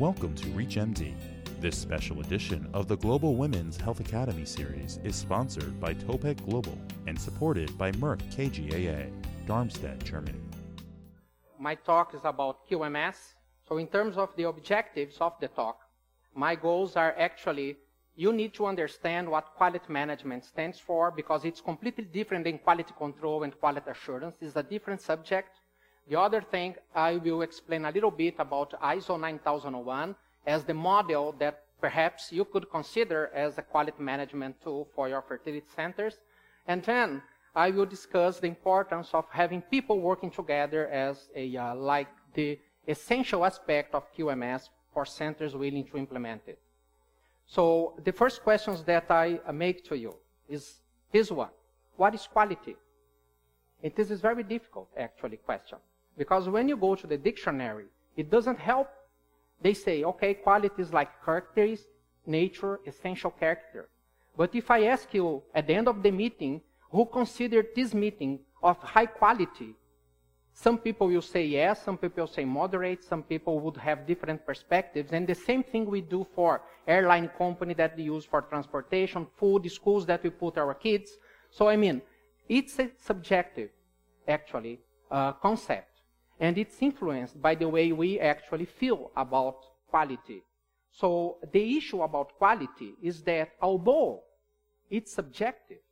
Welcome to ReachMD. This special edition of the Global Women's Health Academy series is sponsored by Topec Global and supported by Merck KGaA, Darmstadt, Germany. My talk is about QMS. So, in terms of the objectives of the talk, my goals are actually you need to understand what quality management stands for because it's completely different than quality control and quality assurance. It's a different subject. The other thing, I will explain a little bit about ISO 9001 as the model that perhaps you could consider as a quality management tool for your fertility centers. And then I will discuss the importance of having people working together as a, uh, like the essential aspect of QMS for centers willing to implement it. So the first questions that I uh, make to you is this one. What is quality? And this is very difficult, actually, question. Because when you go to the dictionary, it doesn't help. They say, okay, qualities like characteristics, nature, essential character. But if I ask you at the end of the meeting, who considered this meeting of high quality, some people will say yes, some people say moderate, some people would have different perspectives. And the same thing we do for airline company that we use for transportation, food, schools that we put our kids. So I mean, it's a subjective, actually, uh, concept. And it's influenced by the way we actually feel about quality. So the issue about quality is that although it's subjective,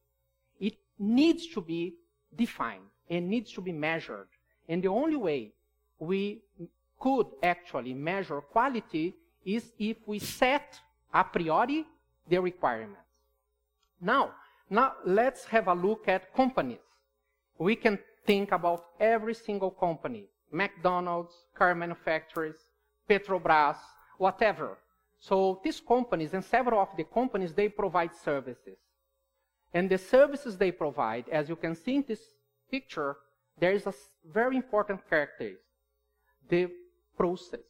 it needs to be defined and needs to be measured. And the only way we could actually measure quality is if we set a priori the requirements. Now, now let's have a look at companies. We can think about every single company McDonald's, car manufacturers, Petrobras, whatever. So these companies and several of the companies, they provide services. And the services they provide, as you can see in this picture, there is a very important characteristic. The process.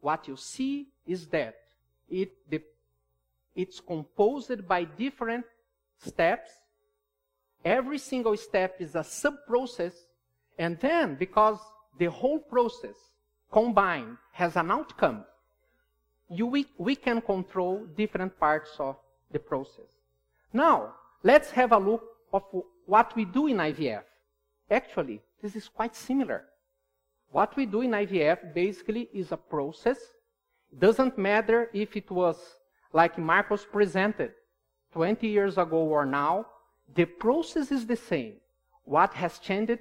What you see is that it, the, it's composed by different steps. Every single step is a sub-process. And then, because the whole process combined has an outcome, you, we, we can control different parts of the process. Now, let's have a look of what we do in IVF. Actually, this is quite similar. What we do in IVF basically is a process. Doesn't matter if it was like Marcos presented 20 years ago or now, the process is the same. What has changed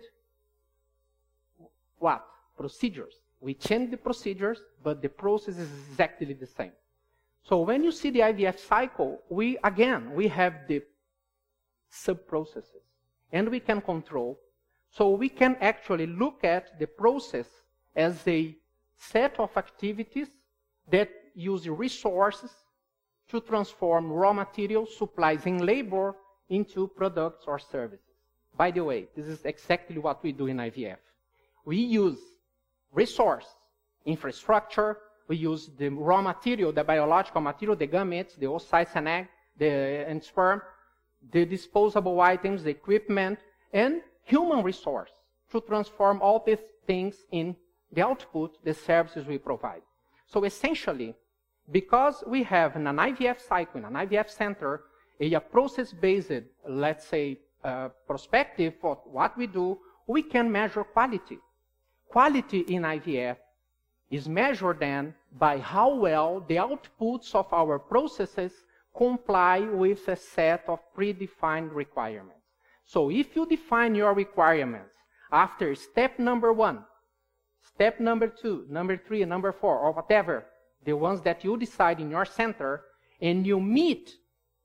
what? Procedures. We change the procedures, but the process is exactly the same. So when you see the IVF cycle, we, again, we have the sub-processes. And we can control. So we can actually look at the process as a set of activities that use resources to transform raw materials, supplies, and labor into products or services. By the way, this is exactly what we do in IVF we use resource, infrastructure, we use the raw material, the biological material, the gametes, the oocytes and egg, the, and sperm, the disposable items, the equipment, and human resource to transform all these things in the output, the services we provide. So essentially, because we have in an IVF cycle, in an IVF center, a, a process-based, let's say, uh, perspective for what we do, we can measure quality. Quality in IVF is measured then by how well the outputs of our processes comply with a set of predefined requirements. So if you define your requirements after step number one, step number two, number three, number four, or whatever, the ones that you decide in your center, and you meet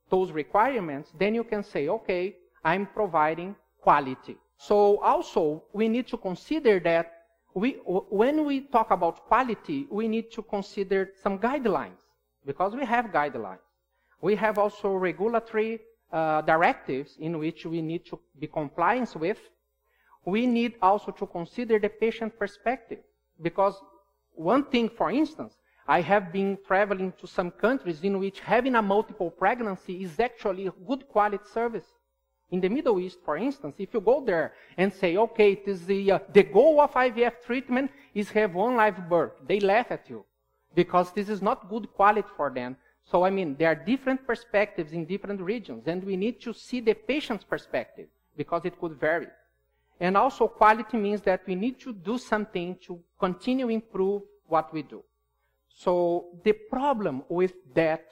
those requirements, then you can say, okay, I'm providing quality. So also, we need to consider that we, when we talk about quality, we need to consider some guidelines because we have guidelines. We have also regulatory uh, directives in which we need to be compliant with. We need also to consider the patient perspective because one thing, for instance, I have been traveling to some countries in which having a multiple pregnancy is actually good quality service. In the Middle East, for instance, if you go there and say, okay, it is the, uh, the goal of IVF treatment is have one live birth, they laugh at you. because this is not good quality for them. So, I mean, there are different perspectives in different regions, and we need to see the patient's perspective because it could vary. And also, quality means that we need to do something to continue improve what we do. So, the problem with that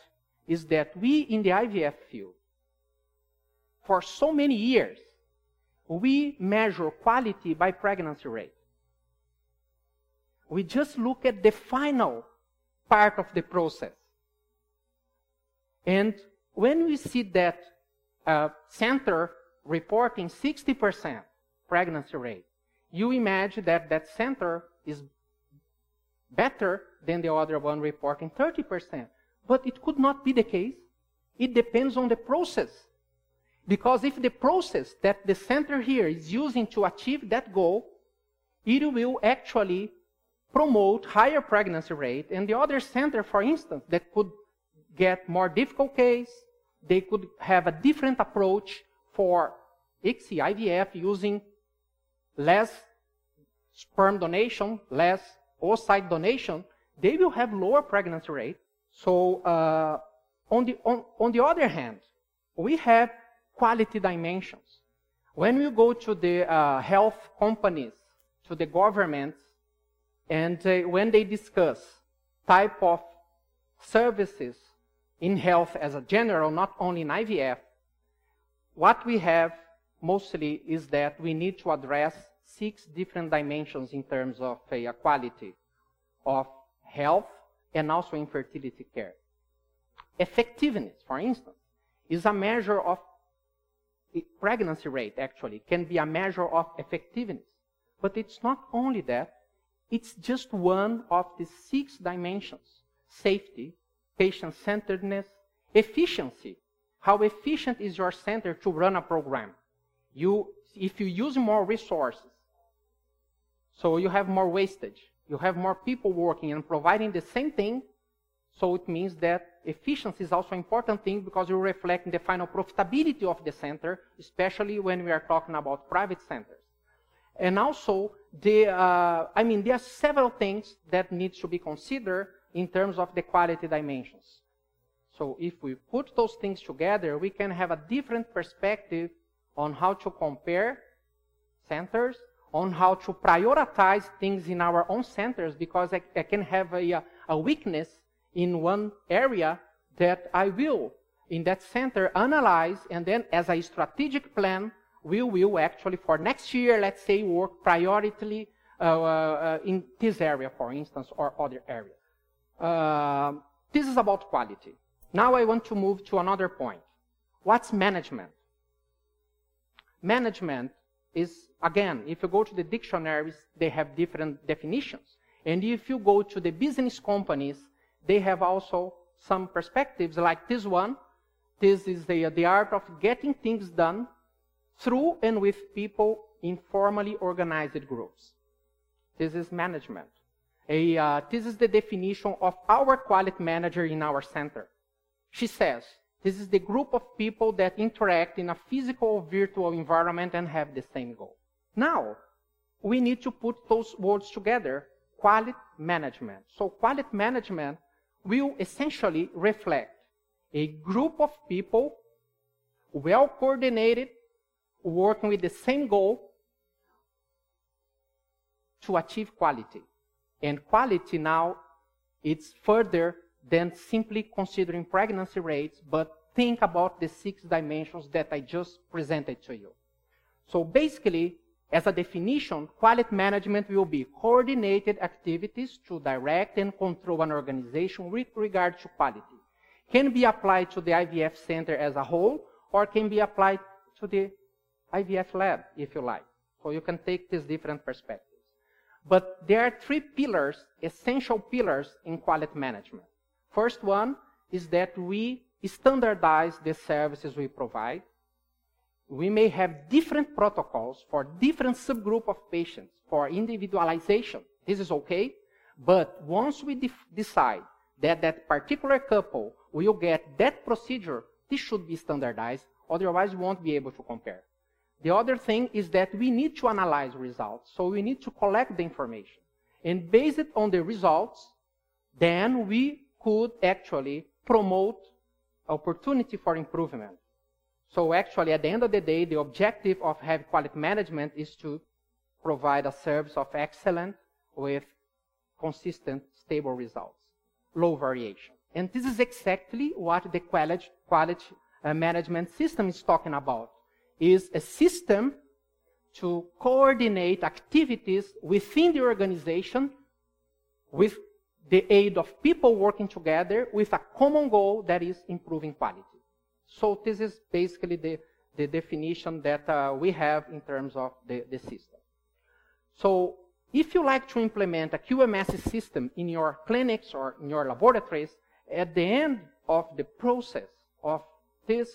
is that we in the IVF field, for so many years, we measure quality by pregnancy rate. We just look at the final part of the process. And when we see that uh, center reporting 60% pregnancy rate, you imagine that that center is better than the other one reporting 30%. But it could not be the case. It depends on the process. Because if the process that the center here is using to achieve that goal, it will actually promote higher pregnancy rate. And the other center, for instance, that could get more difficult case, they could have a different approach for ICSI, IVF, using less sperm donation, less oocyte donation, they will have lower pregnancy rate. So uh, on, the, on, on the other hand, we have quality dimensions. When we go to the uh, health companies, to the governments, and uh, when they discuss type of services in health as a general, not only in IVF, what we have mostly is that we need to address six different dimensions in terms of uh, quality of health and also infertility care. Effectiveness, for instance, is a measure of pregnancy rate, actually, can be a measure of effectiveness. But it's not only that, it's just one of the six dimensions safety, patient centeredness, efficiency. How efficient is your center to run a program? You, if you use more resources, so you have more wastage, you have more people working and providing the same thing, so it means that efficiency is also an important thing because you reflect the final profitability of the center, especially when we are talking about private centers. And also, the, uh, I mean, there are several things that need to be considered in terms of the quality dimensions. So if we put those things together, we can have a different perspective on how to compare centers, on how to prioritize things in our own centers, because I, I can have a, a weakness in one area that I will, in that center, analyze, and then as a strategic plan, we will actually, for next year, let's say, work priority uh, uh, in this area, for instance, or other area. Uh, this is about quality. Now I want to move to another point. What's management? Management is, again, if you go to the dictionaries, they have different definitions. And if you go to the business companies, they have also some perspectives like this one. This is the, the art of getting things done through and with people in formally organized groups. This is management. A, uh, this is the definition of our quality manager in our center. She says, this is the group of people that interact in a physical or virtual environment and have the same goal. Now, we need to put those words together, quality management. So quality management will essentially reflect a group of people, well coordinated, working with the same goal to achieve quality. And quality now, it's further than simply considering pregnancy rates, but think about the six dimensions that I just presented to you. So basically, as a definition, quality management will be coordinated activities to direct and control an organization with regard to quality. Can be applied to the IVF center as a whole, or can be applied to the IVF lab, if you like. So you can take these different perspectives. But there are three pillars, essential pillars in quality management. First one is that we standardize the services we provide we may have different protocols for different subgroup of patients for individualization. This is okay. But once we decide that that particular couple will get that procedure, this should be standardized. Otherwise, we won't be able to compare. The other thing is that we need to analyze results. So we need to collect the information. And based on the results, then we could actually promote opportunity for improvement. So actually, at the end of the day, the objective of heavy quality management is to provide a service of excellence with consistent, stable results, low variation. And this is exactly what the quality, quality uh, management system is talking about. Is a system to coordinate activities within the organization with the aid of people working together with a common goal that is improving quality. So this is basically the, the definition that uh, we have in terms of the, the system. So if you like to implement a QMS system in your clinics or in your laboratories, at the end of the process of this,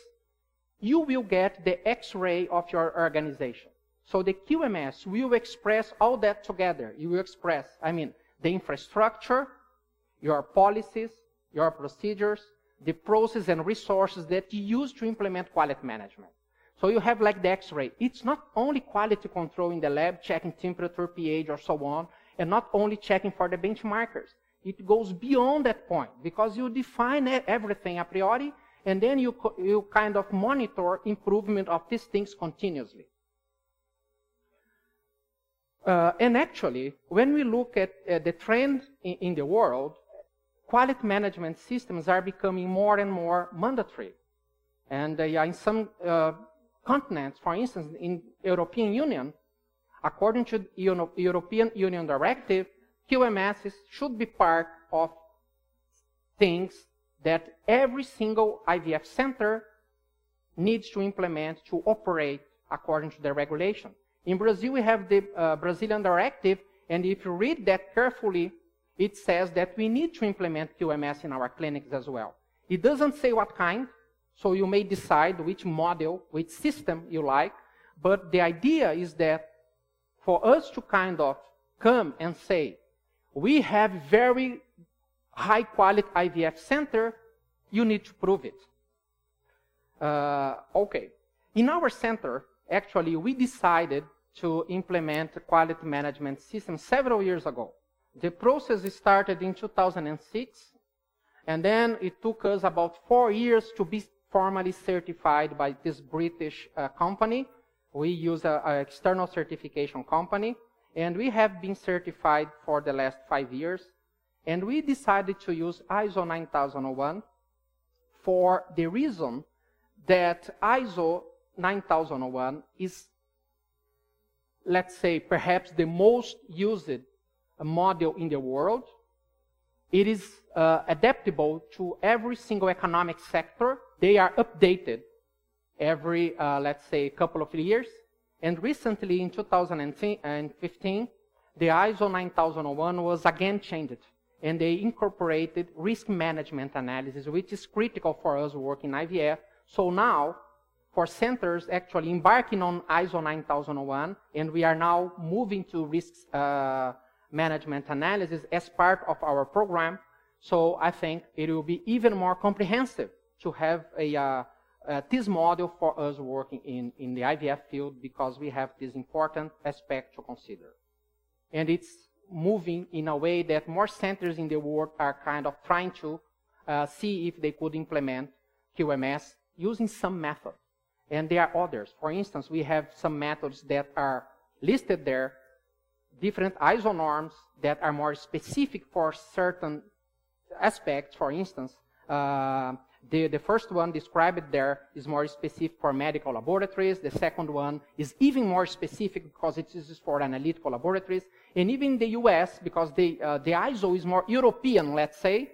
you will get the X-ray of your organization. So the QMS will express all that together. You will express, I mean, the infrastructure, your policies, your procedures, the process and resources that you use to implement quality management. So you have like the X-ray. It's not only quality control in the lab, checking temperature, pH, or so on, and not only checking for the benchmarkers. It goes beyond that point because you define everything a priori, and then you, you kind of monitor improvement of these things continuously. Uh, and actually, when we look at uh, the trend in, in, the world, quality management systems are becoming more and more mandatory. And uh, in some uh, continents, for instance, in European Union, according to the European Union directive, QMSs should be part of things that every single IVF center needs to implement to operate according to the regulation. In Brazil, we have the uh, Brazilian directive, and if you read that carefully, it says that we need to implement QMS in our clinics as well. It doesn't say what kind, so you may decide which model, which system you like. But the idea is that for us to kind of come and say, we have very high quality IVF center, you need to prove it. Uh, okay. In our center, actually, we decided to implement quality management system several years ago. The process started in 2006, and then it took us about four years to be formally certified by this British uh, company. We use an external certification company, and we have been certified for the last five years. And we decided to use ISO 9001 for the reason that ISO 9001 is, let's say, perhaps the most used model in the world. It is uh, adaptable to every single economic sector they are updated every, uh, let's say, couple of years. And recently, in 2015, the ISO 9001 was again changed. And they incorporated risk management analysis, which is critical for us working in IVF. So now, for centers actually embarking on ISO 9001, and we are now moving to risk uh, management analysis as part of our program. So I think it will be even more comprehensive to have a, uh, this model for us working in, in the IVF field because we have this important aspect to consider. And it's moving in a way that more centers in the world are kind of trying to uh, see if they could implement QMS using some method. And there are others. For instance, we have some methods that are listed there, different ISO norms that are more specific for certain aspects. For instance, uh, the, the first one described there is more specific for medical laboratories. The second one is even more specific because it is for analytical laboratories. And even the US, because the, uh, the ISO is more European, let's say.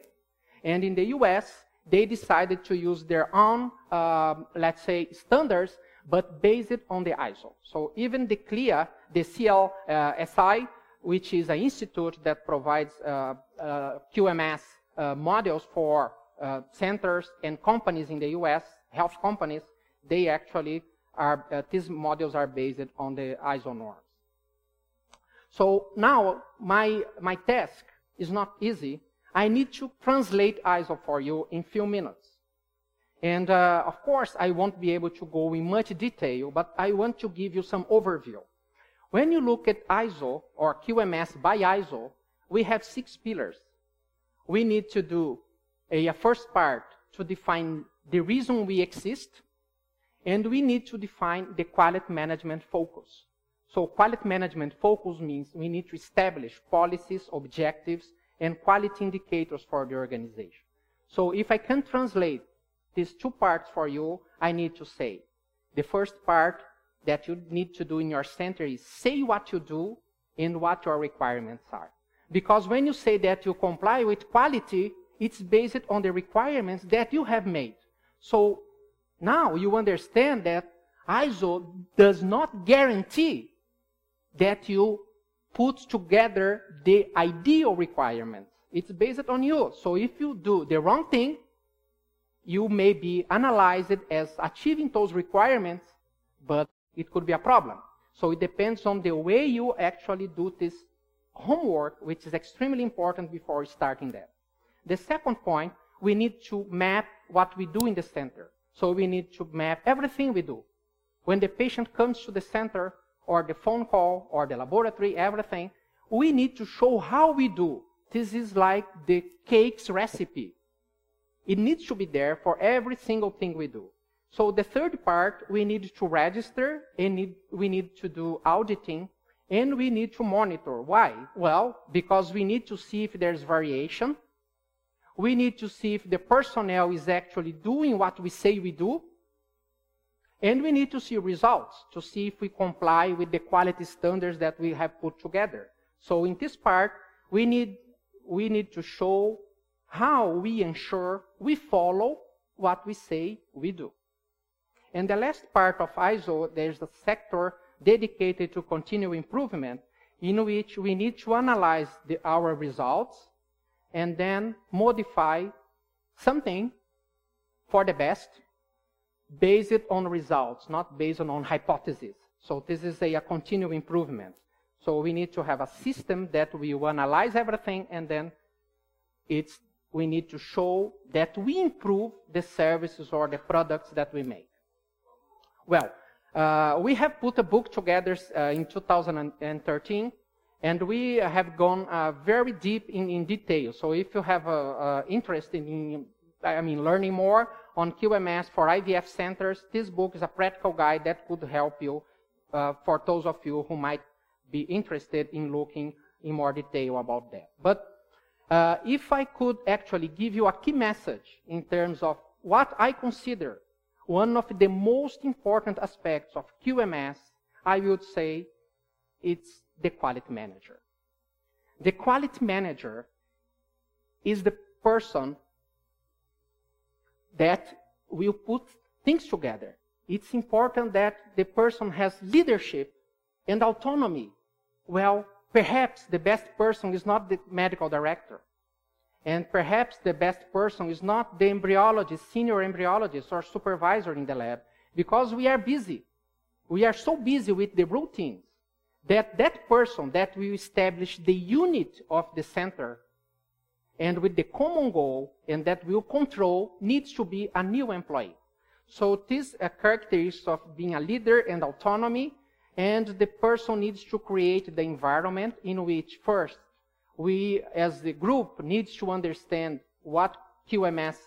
And in the US, they decided to use their own, uh, let's say, standards, but based on the ISO. So even the CLIA, the CLSI, which is an institute that provides uh, uh QMS uh, models for centers and companies in the US, health companies, they actually are, these modules are based on the ISO norms. So now my, my task is not easy. I need to translate ISO for you in few minutes. And uh, of course, I won't be able to go in much detail, but I want to give you some overview. When you look at ISO or QMS by ISO, we have six pillars. we need to do a, a first part to define the reason we exist, and we need to define the quality management focus. So quality management focus means we need to establish policies, objectives, and quality indicators for the organization. So if I can translate these two parts for you, I need to say the first part that you need to do in your center is say what you do and what your requirements are. Because when you say that you comply with quality, it's based on the requirements that you have made. So now you understand that ISO does not guarantee that you put together the ideal requirements. It's based on you. So if you do the wrong thing, you may be analyzed as achieving those requirements, but it could be a problem. So it depends on the way you actually do this homework, which is extremely important before starting that. The second point, we need to map what we do in the center. So we need to map everything we do. When the patient comes to the center, or the phone call, or the laboratory, everything, we need to show how we do. This is like the cake's recipe. It needs to be there for every single thing we do. So the third part, we need to register and need, we need to do auditing and we need to monitor. Why? Well, because we need to see if there's variation. We need to see if the personnel is actually doing what we say we do. And we need to see results to see if we comply with the quality standards that we have put together. So in this part, we need, we need to show how we ensure we follow what we say we do. And the last part of ISO, there's a sector dedicated to continual improvement in which we need to analyze the, our results and then modify something for the best based on results, not based on hypotheses. So this is a, a continual improvement. So we need to have a system that will analyze everything and then it's, we need to show that we improve the services or the products that we make. Well, uh, we have put a book together uh, in 2013, and we have gone uh, very deep in, in, detail. So if you have uh, interest in, I mean, learning more on QMS for IVF centers, this book is a practical guide that could help you uh, for those of you who might be interested in looking in more detail about that. But uh, if I could actually give you a key message in terms of what I consider one of the most important aspects of QMS, I would say, it's the quality manager. The quality manager is the person that will put things together. It's important that the person has leadership and autonomy. Well, perhaps the best person is not the medical director. And perhaps the best person is not the embryologist, senior embryologist, or supervisor in the lab, because we are busy. We are so busy with the routines that that person that will establish the unit of the center and with the common goal and that will control needs to be a new employee. So this a characteristic of being a leader and autonomy, and the person needs to create the environment in which first we as the group needs to understand what QMS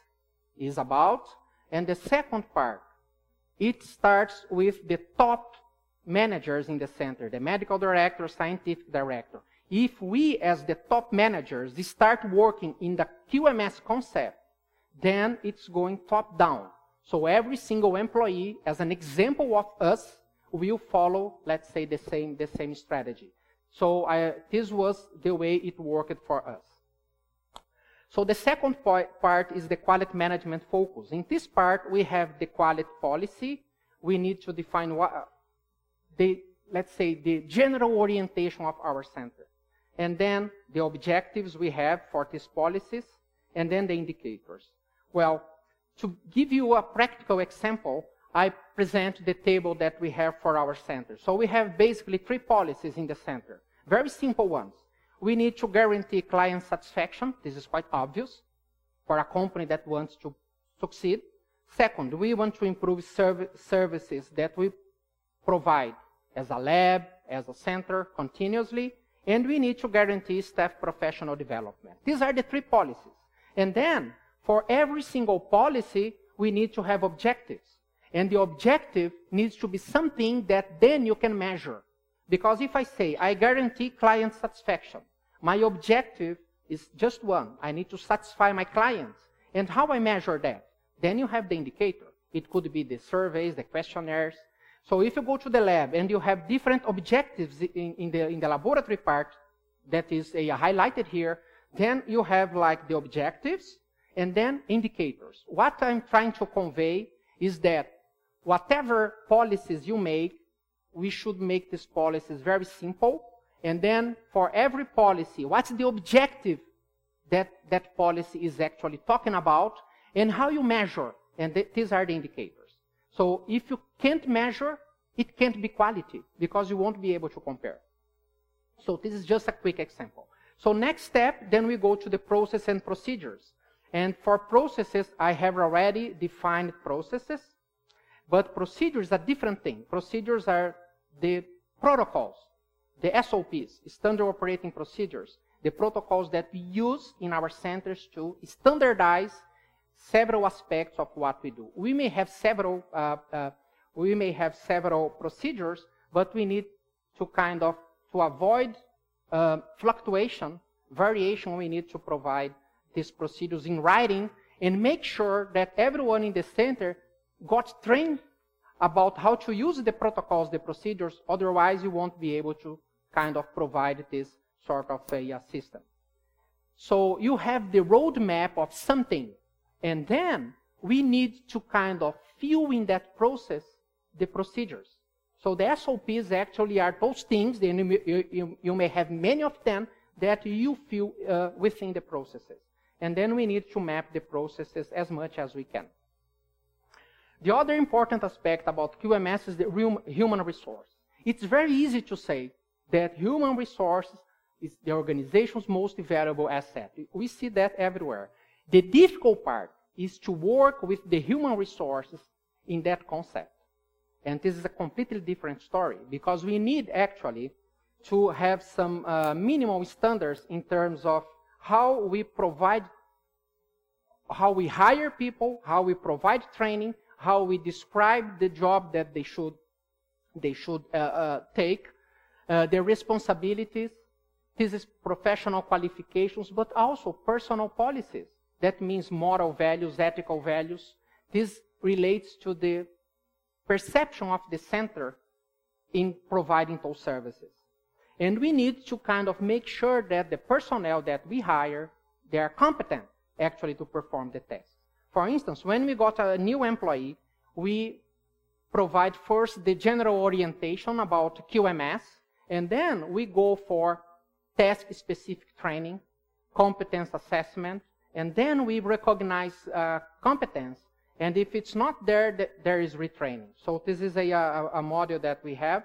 is about. And the second part, it starts with the top managers in the center, the medical director, scientific director. If we as the top managers start working in the QMS concept, then it's going top down. So every single employee, as an example of us, will follow, let's say, the same, the same strategy. So I, this was the way it worked for us. So the second part is the quality management focus. In this part, we have the quality policy. We need to define what the, let's say, the general orientation of our center. And then the objectives we have for these policies, and then the indicators. Well, to give you a practical example, I present the table that we have for our center. So we have basically three policies in the center. Very simple ones. We need to guarantee client satisfaction. This is quite obvious for a company that wants to succeed. Second, we want to improve serv services that we provide as a lab, as a center, continuously. and we need to guarantee staff professional development. These are the three policies. And then, for every single policy, we need to have objectives. And the objective needs to be something that then you can measure. Because if I say, I guarantee client satisfaction, my objective is just one. I need to satisfy my clients. And how I measure that? Then you have the indicator. It could be the surveys, the questionnaires. So if you go to the lab and you have different objectives in, in the, in the laboratory part, that is uh, highlighted here, then you have like the objectives and then indicators. What I'm trying to convey is that whatever policies you make, we should make these policies very simple. And then for every policy, what's the objective that that policy is actually talking about and how you measure. And th- these are the indicators. So if you can't measure, it can't be quality because you won't be able to compare. So this is just a quick example. So next step, then we go to the process and procedures. And for processes, I have already defined processes, but procedures are different thing. Procedures are the protocols, the SOPs, standard operating procedures, the protocols that we use in our centers to standardize several aspects of what we do. We may have several, uh, uh, we may have several procedures, but we need to kind of to avoid uh, fluctuation, variation. We need to provide these procedures in writing and make sure that everyone in the center got trained about how to use the protocols, the procedures. Otherwise, you won't be able to kind of provide this sort of a system. So you have the roadmap of something and then we need to kind of fill in that process the procedures. So the SOPs actually are those things, and you, you, you may have many of them, that you fill uh, within the processes. And then we need to map the processes as much as we can. The other important aspect about QMS is the human resource. It's very easy to say that human resources is the organization's most valuable asset. We see that everywhere. The difficult part is to work with the human resources in that concept. And this is a completely different story because we need actually to have some uh, minimal standards in terms of how we provide, how we hire people, how we provide training, how we describe the job that they should, they should uh, uh, take, uh, their responsibilities. This is professional qualifications, but also personal policies. That means moral values, ethical values. This relates to the perception of the center in providing those services. And we need to kind of make sure that the personnel that we hire, they are competent actually to perform the test. For instance, when we got a new employee, we provide first the general orientation about QMS, and then we go for task-specific training, competence assessment, and then we recognize uh, competence. And if it's not there, th- there is retraining. So this is a, a, a module that we have.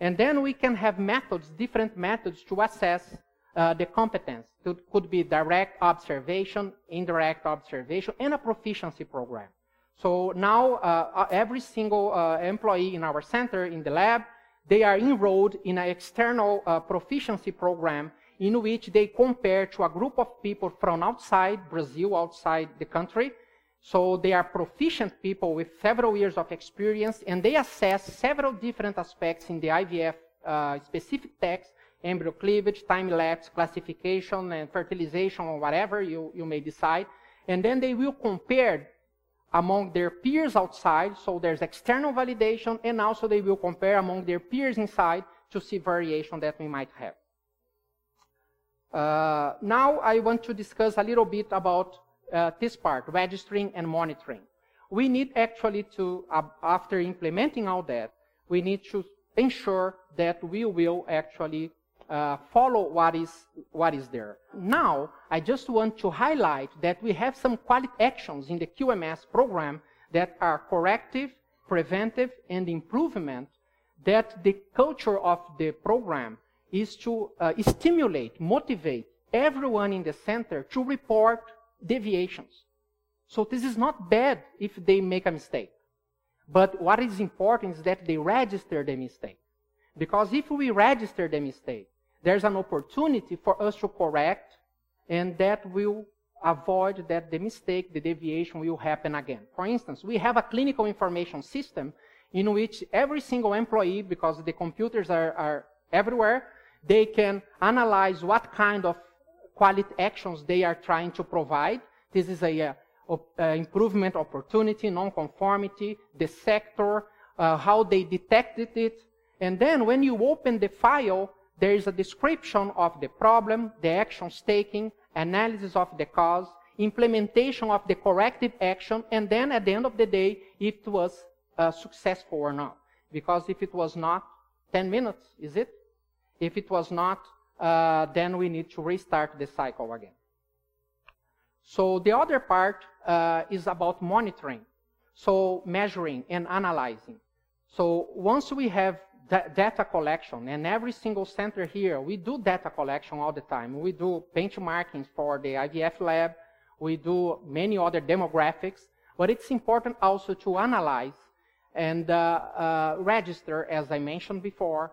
And then we can have methods, different methods to assess uh, the competence. It could be direct observation, indirect observation, and a proficiency program. So now uh, uh every single uh, employee in our center, in the lab, they are enrolled in an external uh, proficiency program in which they compare to a group of people from outside Brazil, outside the country. So they are proficient people with several years of experience, and they assess several different aspects in the IVF uh, specific text, embryo cleavage, time-lapse, classification, and fertilization, or whatever you, you may decide. And then they will compare among their peers outside, so there's external validation, and also they will compare among their peers inside to see variation that we might have. Uh, now I want to discuss a little bit about uh, this part, registering and monitoring. We need actually to, uh, after implementing all that, we need to ensure that we will actually uh, follow what is, what is there. Now, I just want to highlight that we have some quality actions in the QMS program that are corrective, preventive, and improvement that the culture of the program is to uh, stimulate, motivate everyone in the center to report deviations. So this is not bad if they make a mistake. But what is important is that they register the mistake. Because if we register the mistake, there's an opportunity for us to correct, and that will avoid that the mistake, the deviation will happen again. For instance, we have a clinical information system in which every single employee, because the computers are, are everywhere, they can analyze what kind of quality actions they are trying to provide. This is a, improvement opportunity, non-conformity, the sector, uh, how they detected it. And then when you open the file, there is a description of the problem, the actions taken, analysis of the cause, implementation of the corrective action, and then at the end of the day, if it was uh, successful or not. Because if it was not, 10 minutes, is it? If it was not, uh, then we need to restart the cycle again. So the other part uh, is about monitoring. So measuring and analyzing. So once we have data collection, and every single center here, we do data collection all the time. We do benchmarking for the IVF lab. We do many other demographics. But it's important also to analyze and uh, uh, register, as I mentioned before,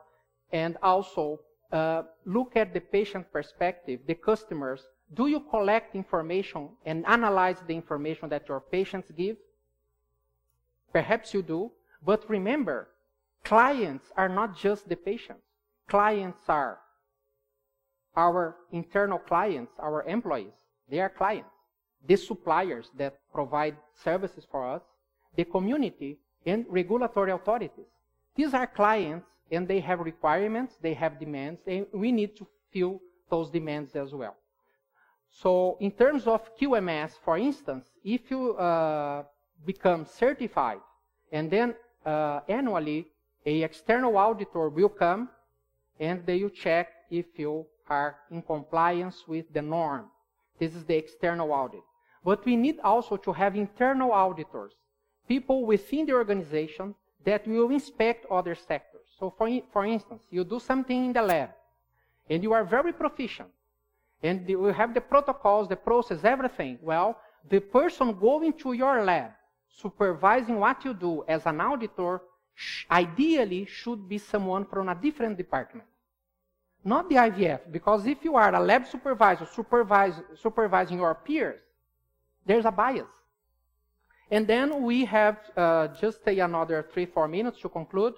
and also uh, look at the patient perspective, the customers. Do you collect information and analyze the information that your patients give? Perhaps you do, but remember, clients are not just the patients. Clients are our internal clients, our employees. They are clients. The suppliers that provide services for us, the community, and regulatory authorities. These are clients and they have requirements, they have demands, and we need to fill those demands as well. So in terms of QMS, for instance, if you uh, become certified and then uh, annually a external auditor will come and they will check if you are in compliance with the norm. This is the external audit. But we need also to have internal auditors, people within the organization that will inspect other sectors. So for, for instance, you do something in the lab and you are very proficient and you have the protocols, the process, everything. Well, the person going to your lab, supervising what you do as an auditor, ideally should be someone from a different department. Not the IVF, because if you are a lab supervisor supervising your peers, there's a bias. And then we have uh, just another three, four minutes to conclude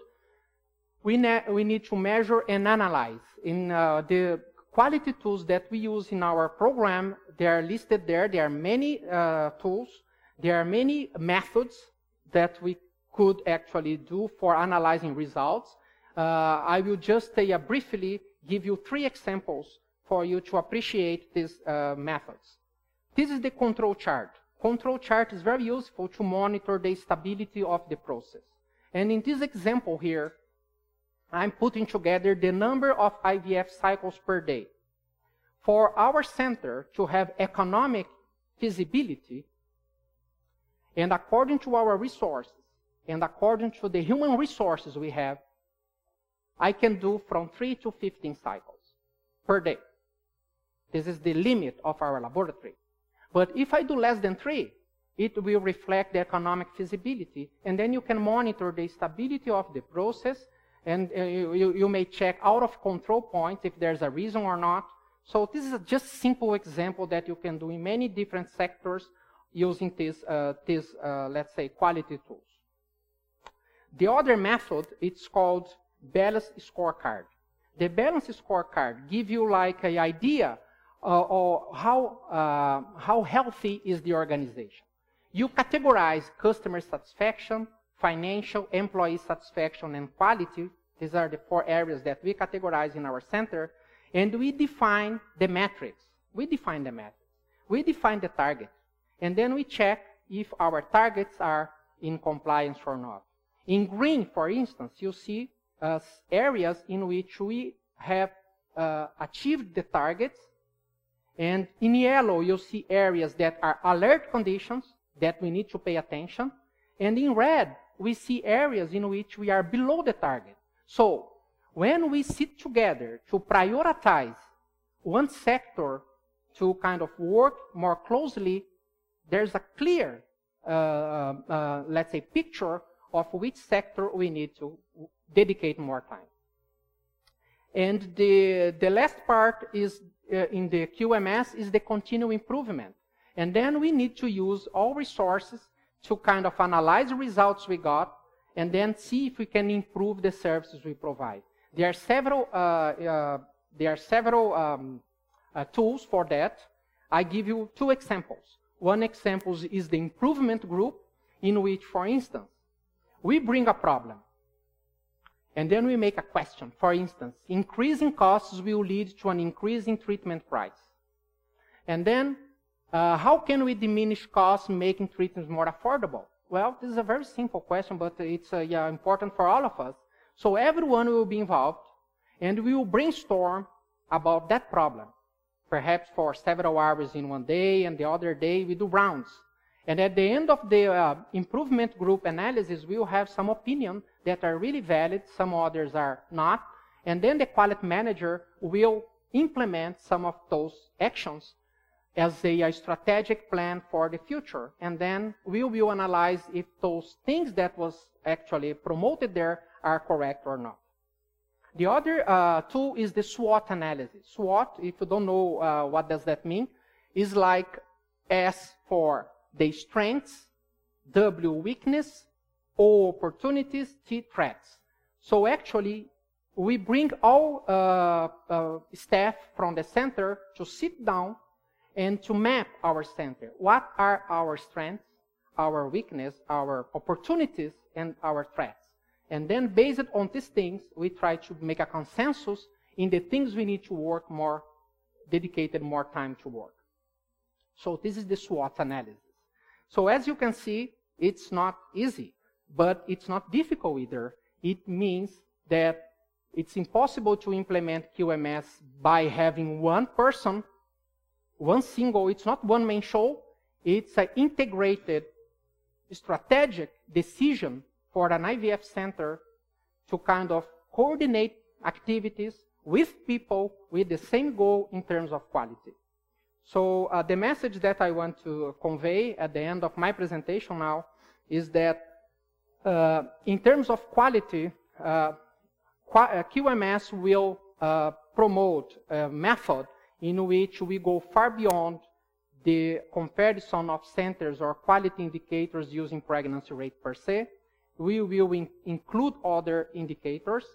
we, we need to measure and analyze. In uh, the quality tools that we use in our program, they are listed there. There are many uh, tools. There are many methods that we could actually do for analyzing results. Uh, I will just uh, briefly give you three examples for you to appreciate these uh, methods. This is the control chart. Control chart is very useful to monitor the stability of the process. And in this example here, I'm putting together the number of IVF cycles per day. For our center to have economic feasibility, and according to our resources, and according to the human resources we have, I can do from 3 to 15 cycles per day. This is the limit of our laboratory. But if I do less than 3, it will reflect the economic feasibility, and then you can monitor the stability of the process and uh, you, you may check out of control points if there's a reason or not. So this is a just simple example that you can do in many different sectors using these, uh, uh, let's say, quality tools. The other method, it's called balance scorecard. The balance scorecard give you like an idea uh, of how, uh, how healthy is the organization. You categorize customer satisfaction, financial, employee satisfaction, and quality. These are the four areas that we categorize in our center. And we define the metrics. We define the metrics. We define the target. And then we check if our targets are in compliance or not. In green, for instance, you see uh, areas in which we have uh, achieved the targets. And in yellow, you see areas that are alert conditions that we need to pay attention. And in red, we see areas in which we are below the target. So, when we sit together to prioritize one sector to kind of work more closely, there's a clear, uh, uh, uh, let's say, picture of which sector we need to dedicate more time. And the, the last part is uh, in the QMS is the continual improvement. And then we need to use all resources to kind of analyze the results we got and then see if we can improve the services we provide. There are several, uh, uh, there are several um, uh, tools for that. I give you two examples. One example is the improvement group, in which, for instance, we bring a problem. And then we make a question. For instance, increasing costs will lead to an increase in treatment price. And then, uh, how can we diminish costs making treatments more affordable? Well, this is a very simple question, but it's uh, yeah, important for all of us. So everyone will be involved, and we will brainstorm about that problem. Perhaps for several hours in one day, and the other day we do rounds. And at the end of the uh, improvement group analysis, we will have some opinion that are really valid, some others are not. And then the quality manager will implement some of those actions as a, a, strategic plan for the future. And then we will analyze if those things that was actually promoted there are correct or not. The other uh, tool is the SWOT analysis. SWOT, if you don't know uh, what does that mean, is like S for the strengths, W weakness, O opportunities, T threats. So actually, we bring all uh, uh, staff from the center to sit down and to map our center. What are our strengths, our weakness, our opportunities, and our threats? And then based on these things, we try to make a consensus in the things we need to work more, dedicated more time to work. So this is the SWOT analysis. So as you can see, it's not easy, but it's not difficult either. It means that it's impossible to implement QMS by having one person, one single, it's not one main show, it's an integrated strategic decision for an IVF center to kind of coordinate activities with people with the same goal in terms of quality. So uh, the message that I want to convey at the end of my presentation now is that uh, in terms of quality, uh, QMS uh, will uh, promote a method in which we go far beyond the comparison of centers or quality indicators using pregnancy rate per se. We will in include other indicators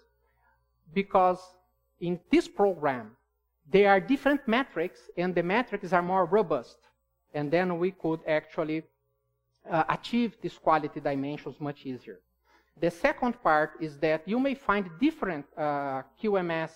because in this program, there are different metrics, and the metrics are more robust. And then we could actually uh, achieve these quality dimensions much easier. The second part is that you may find different uh, QMS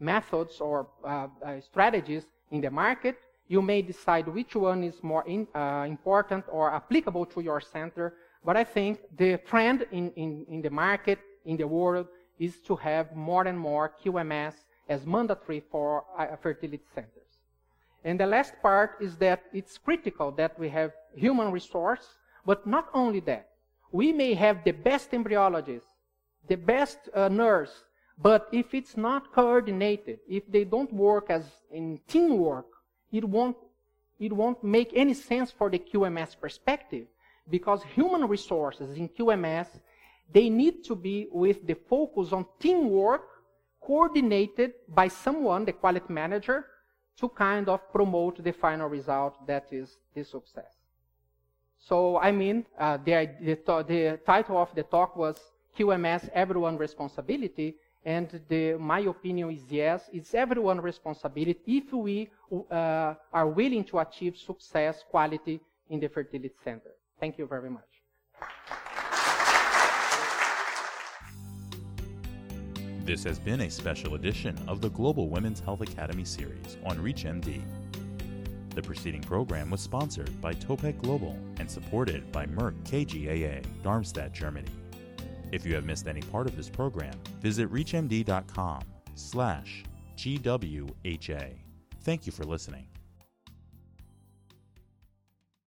methods or uh, uh, strategies in the market. You may decide which one is more in, uh, important or applicable to your center. But I think the trend in, in, in the market, in the world, is to have more and more QMS as mandatory for uh, fertility centers. And the last part is that it's critical that we have human resource, but not only that. We may have the best embryologist, the best uh, nurse, but if it's not coordinated, if they don't work as in teamwork, it won't, it won't make any sense for the QMS perspective because human resources in QMS, they need to be with the focus on teamwork coordinated by someone, the quality manager, to kind of promote the final result that is the success. So, I mean, uh, the, the, the, title of the talk was QMS, Everyone Responsibility, and the, my opinion is yes, it's everyone responsibility if we uh, are willing to achieve success, quality in the fertility center. Thank you very much. This has been a special edition of the Global Women's Health Academy series on ReachMD. The preceding program was sponsored by Topec Global and supported by Merck KGaA, Darmstadt, Germany. If you have missed any part of this program, visit reachmd.com slash GWHA. Thank you for listening.